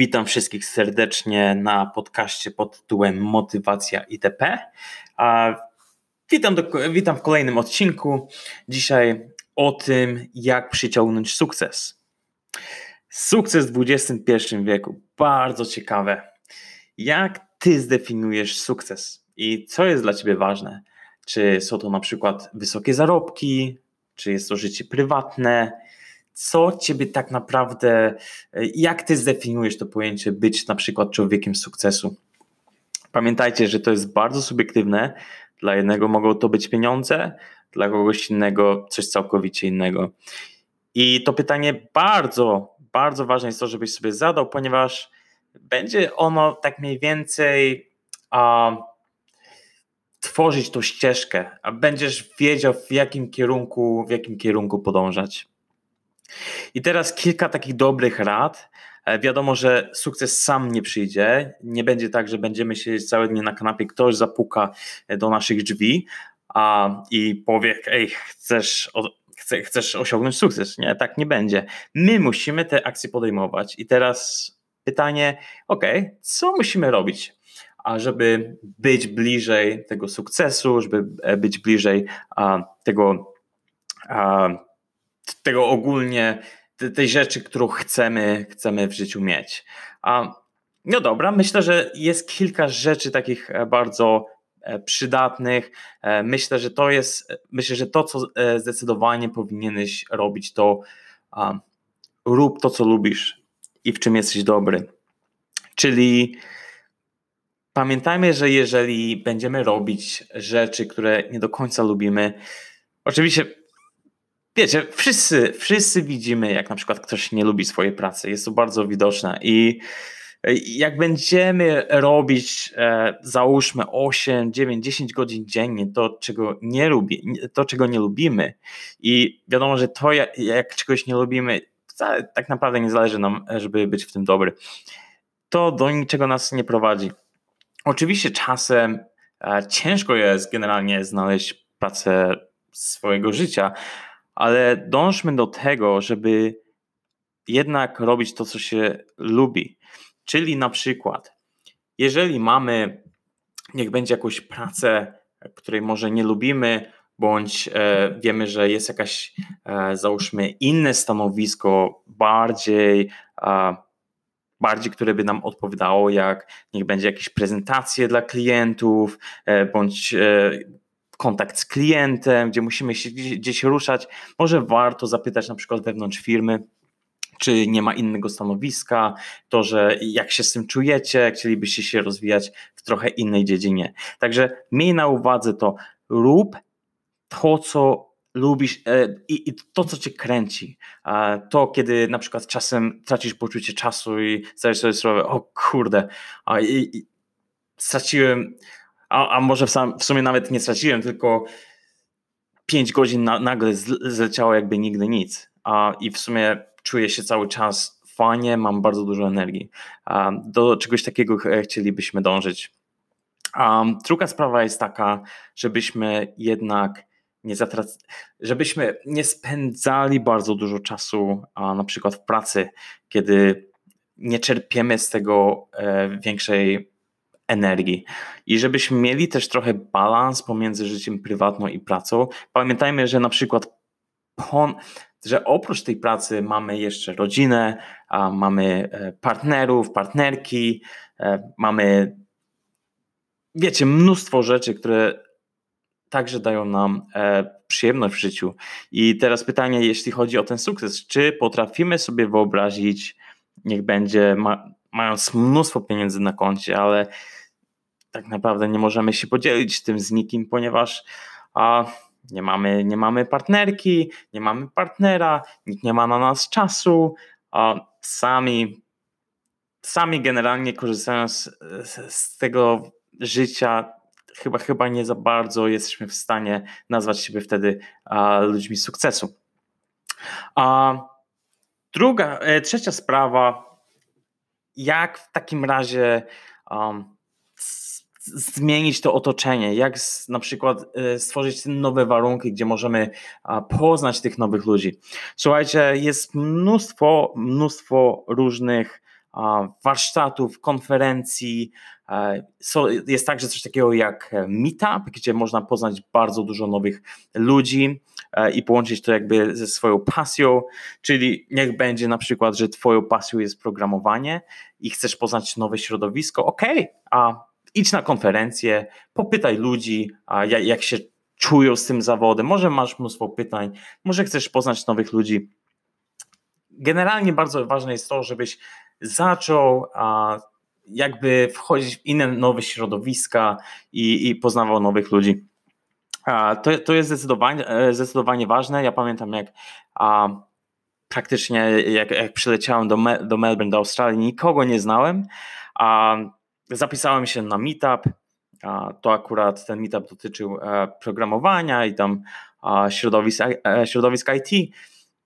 Witam wszystkich serdecznie na podcaście pod tytułem Motywacja ITP. Witam, do, witam w kolejnym odcinku. Dzisiaj o tym, jak przyciągnąć sukces. Sukces w XXI wieku. Bardzo ciekawe. Jak ty zdefiniujesz sukces i co jest dla ciebie ważne? Czy są to na przykład wysokie zarobki, czy jest to życie prywatne? Co ciebie tak naprawdę, e, jak ty zdefiniujesz to pojęcie być na przykład człowiekiem sukcesu? Pamiętajcie, że to jest bardzo subiektywne. Dla jednego mogą to być pieniądze, dla kogoś innego coś całkowicie innego. I to pytanie bardzo, bardzo ważne jest to, żebyś sobie zadał, ponieważ będzie ono tak mniej więcej a, tworzyć tą ścieżkę, a będziesz wiedział w jakim kierunku, w jakim kierunku podążać. I teraz kilka takich dobrych rad. E, wiadomo, że sukces sam nie przyjdzie. Nie będzie tak, że będziemy siedzieć całe dnie na kanapie, ktoś zapuka e, do naszych drzwi a, i powie: Ej, chcesz, chce, chcesz osiągnąć sukces. Nie, tak nie będzie. My musimy te akcje podejmować. I teraz pytanie: OK, co musimy robić? A żeby być bliżej tego sukcesu, żeby e, być bliżej a, tego. A, tego ogólnie, tej rzeczy, którą chcemy, chcemy w życiu mieć. No dobra, myślę, że jest kilka rzeczy takich e, bardzo e, przydatnych. E, myślę, że to jest, myślę, że to, co zdecydowanie powinieneś robić, to rób to, co lubisz i w czym jesteś dobry. Czyli pamiętajmy, że jeżeli będziemy robić rzeczy, które nie do końca lubimy, oczywiście wiecie, wszyscy, wszyscy widzimy, jak na przykład ktoś nie lubi swojej pracy. Jest to bardzo widoczne i jak będziemy robić, e, załóżmy 8, 9, 10 godzin dziennie, to czego nie lubi, to czego nie lubimy i wiadomo, że to jak, jak czegoś nie lubimy, wcale, tak naprawdę nie zależy nam, żeby być w tym dobry, to do niczego nas nie prowadzi. Oczywiście czasem e, ciężko jest generalnie znaleźć pracę swojego życia, ale dążmy do tego, żeby jednak robić to, co się lubi. Czyli na przykład, jeżeli mamy, niech będzie jakąś pracę, której może nie lubimy, bądź e, wiemy, że jest jakaś, e, załóżmy, inne stanowisko, bardziej, bardziej, które by nam odpowiadało, jak niech będzie jakieś prezentacje dla klientów, e, bądź kontakt z klientem, gdzie musimy się gdzieś ruszać, może warto zapytać na przykład wewnątrz firmy, czy nie ma innego stanowiska, to, że jak się z tym czujecie, chcielibyście się rozwijać w trochę innej dziedzinie. Także miej na uwadze to, rób to, co lubisz e, i, to, co cię kręci. To, kiedy na przykład czasem tracisz poczucie czasu i zdajesz sobie sprawę, o kurde, straciłem a, a może w, sam, w sumie nawet nie straciłem, tylko 5 godzin na, nagle zleciało jakby nigdy nic. A, I w sumie czuję się cały czas fajnie, mam bardzo dużo energii. A, do czegoś takiego chcielibyśmy dążyć. A, druga sprawa jest taka, żebyśmy jednak nie zatrac- żebyśmy nie spędzali bardzo dużo czasu a, na przykład w pracy, kiedy nie czerpiemy z tego e, większej energii. I żebyśmy mieli też trochę balans pomiędzy życiem prywatną i pracą. Pamiętajmy, że na przykład że oprócz tej pracy mamy jeszcze rodzinę, mamy e, partnerów, partnerki, e, mamy wiecie, mnóstwo rzeczy, które także dają nam e, przyjemność w życiu. I teraz pytanie, jeśli chodzi o ten sukces, czy potrafimy sobie wyobrazić, niech będzie, mając mnóstwo pieniędzy na koncie, ale tak naprawdę nie możemy się podzielić tym z nikim, ponieważ a, nie, mamy, nie mamy partnerki, nie mamy partnera, nikt nie ma na nas czasu, a sami, sami generalnie korzystając z, z tego życia, chyba, chyba nie za bardzo jesteśmy w stanie nazwać siebie wtedy a, ludźmi sukcesu. A druga, e, trzecia sprawa, jak w takim razie um, zmienić to otoczenie, jak na przykład e, stworzyć nowe warunki, gdzie możemy poznać tych nowych ludzi. Słuchajcie, jest mnóstwo, mnóstwo różnych warsztatów, konferencji. Jest także coś takiego jak Meetup, gdzie można poznać bardzo dużo nowych ludzi i połączyć to jakby ze swoją pasją, czyli niech będzie na przykład, że twoją pasją jest programowanie i chcesz poznać nowe środowisko, ok, a idź na konferencję, popytaj ludzi, jak się czują z tym zawodem, może masz mnóstwo pytań, może chcesz poznać nowych ludzi. Generalnie bardzo ważne jest to, żebyś zaczął jakby wchodzić w inne nowe środowiska i, i poznawał nowych ludzi. To, to jest zdecydowanie, e, zdecydowanie ważne. Ja pamiętam, jak praktycznie jak, jak przyleciałem do, Me, do Melbourne, do Australii, nikogo nie znałem. A, zapisałem się na meetup. To akurat ten meetup dotyczył e, programowania i tam środowisk, e, środowisk IT.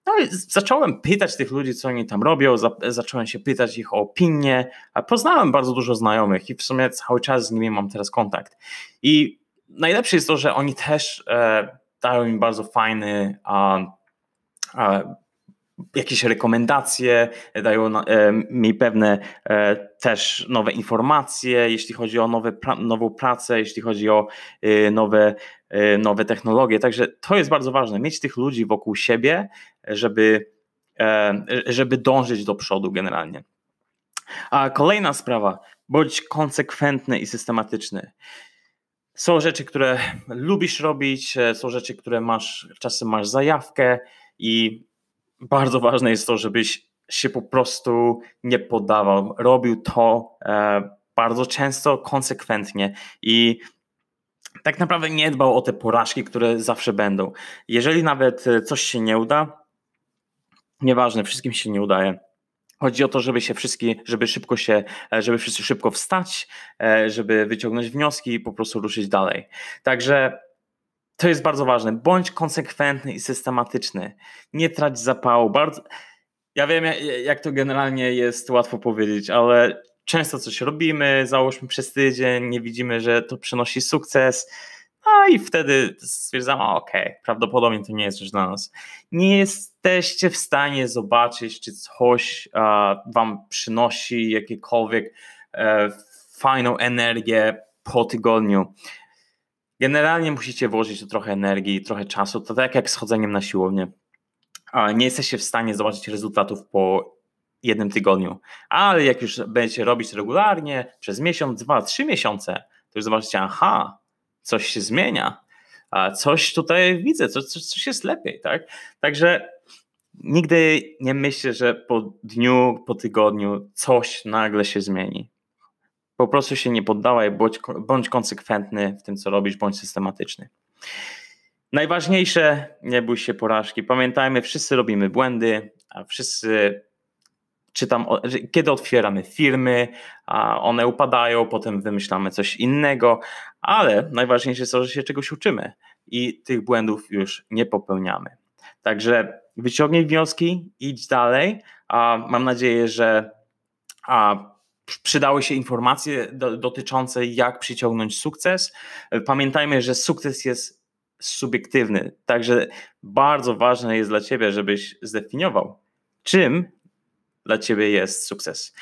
No i zacząłem pytać tych ludzi, co oni tam robią, zacząłem się pytać ich o opinie. Poznałem bardzo dużo znajomych i w sumie cały czas z nimi mam teraz kontakt. I najlepsze jest to, że oni też e, dają mi bardzo fajny jakieś rekomendacje, dają e, mi pewne e, też nowe informacje, jeśli chodzi o nowe, nową pracę, jeśli chodzi o e, nowe, nowe technologie. Także to jest bardzo ważne, mieć tych ludzi wokół siebie, żeby, żeby dążyć do przodu generalnie. A kolejna sprawa, bądź konsekwentny i systematyczny. Są rzeczy, które lubisz robić, są rzeczy, które masz, czasem masz zajawkę i bardzo ważne jest to, żebyś się po prostu nie poddawał. Robił to e, bardzo często, konsekwentnie i tak naprawdę nie dbał o te porażki, które zawsze będą. Jeżeli nawet e, coś się nie uda, nieważne, wszystkim się nie udaje. Chodzi o to, żeby się wszystkie, żeby szybko się, e, żeby wszyscy szybko wstać, żeby wyciągnąć wnioski i po prostu ruszyć dalej. Także to jest bardzo ważne. Bądź konsekwentny i systematyczny. Nie trać zapału. Bardzo... Ja wiem, jak to generalnie jest łatwo powiedzieć, ale często coś robimy, załóżmy przez tydzień, nie widzimy, że to przynosi sukces. No i wtedy stwierdzamy, ok, prawdopodobnie to nie jest rzecz dla nas. Nie jesteście w stanie zobaczyć, czy coś uh, wam przynosi jakiekolwiek uh, fajną energię po tygodniu. Generalnie musicie włożyć trochę energii, trochę czasu. To tak jak z chodzeniem na siłownię. Nie jesteście w stanie zobaczyć rezultatów po jednym tygodniu, ale jak już będziecie robić regularnie przez miesiąc, dwa, trzy miesiące, to już zobaczycie, aha, coś się zmienia, coś tutaj widzę, coś, coś jest lepiej, tak? Także nigdy nie myślę, że po dniu, po tygodniu coś nagle się zmieni. Po prostu się nie poddawaj, bądź, bądź konsekwentny w tym, co robisz, bądź systematyczny. Najważniejsze, nie bój się porażki. Pamiętajmy, wszyscy robimy błędy, a wszyscy czytam, kiedy otwieramy firmy, a one upadają, potem wymyślamy coś innego, ale najważniejsze jest to, że się czegoś uczymy i tych błędów już nie popełniamy. Także wyciągnij wnioski, idź dalej. A mam nadzieję, że a przydały się informacje do, dotyczące jak przyciągnąć sukces. Pamiętajmy, że sukces jest subiektywny, także bardzo ważne jest dla ciebie, żebyś zdefiniował, czym dla ciebie jest sukces.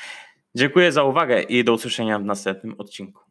Dziękuję za uwagę i do usłyszenia w następnym odcinku.